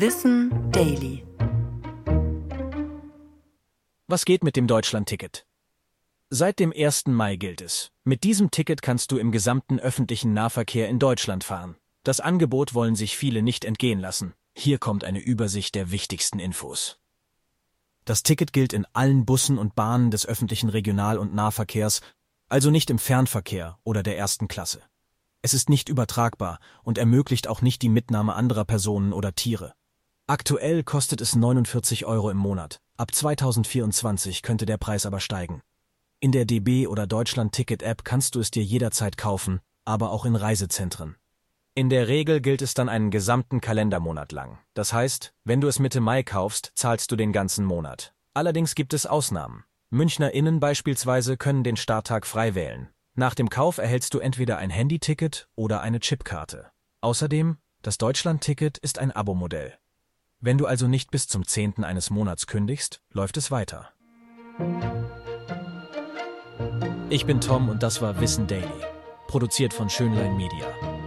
Wissen Daily. Was geht mit dem Deutschland-Ticket? Seit dem 1. Mai gilt es. Mit diesem Ticket kannst du im gesamten öffentlichen Nahverkehr in Deutschland fahren. Das Angebot wollen sich viele nicht entgehen lassen. Hier kommt eine Übersicht der wichtigsten Infos. Das Ticket gilt in allen Bussen und Bahnen des öffentlichen Regional- und Nahverkehrs, also nicht im Fernverkehr oder der ersten Klasse. Es ist nicht übertragbar und ermöglicht auch nicht die Mitnahme anderer Personen oder Tiere. Aktuell kostet es 49 Euro im Monat. Ab 2024 könnte der Preis aber steigen. In der DB oder Deutschland Ticket App kannst du es dir jederzeit kaufen, aber auch in Reisezentren. In der Regel gilt es dann einen gesamten Kalendermonat lang. Das heißt, wenn du es Mitte Mai kaufst, zahlst du den ganzen Monat. Allerdings gibt es Ausnahmen. MünchnerInnen beispielsweise können den Starttag frei wählen. Nach dem Kauf erhältst du entweder ein Handyticket oder eine Chipkarte. Außerdem, das Deutschland-Ticket ist ein Abo-Modell. Wenn du also nicht bis zum 10. eines Monats kündigst, läuft es weiter. Ich bin Tom und das war Wissen Daily, produziert von Schönlein Media.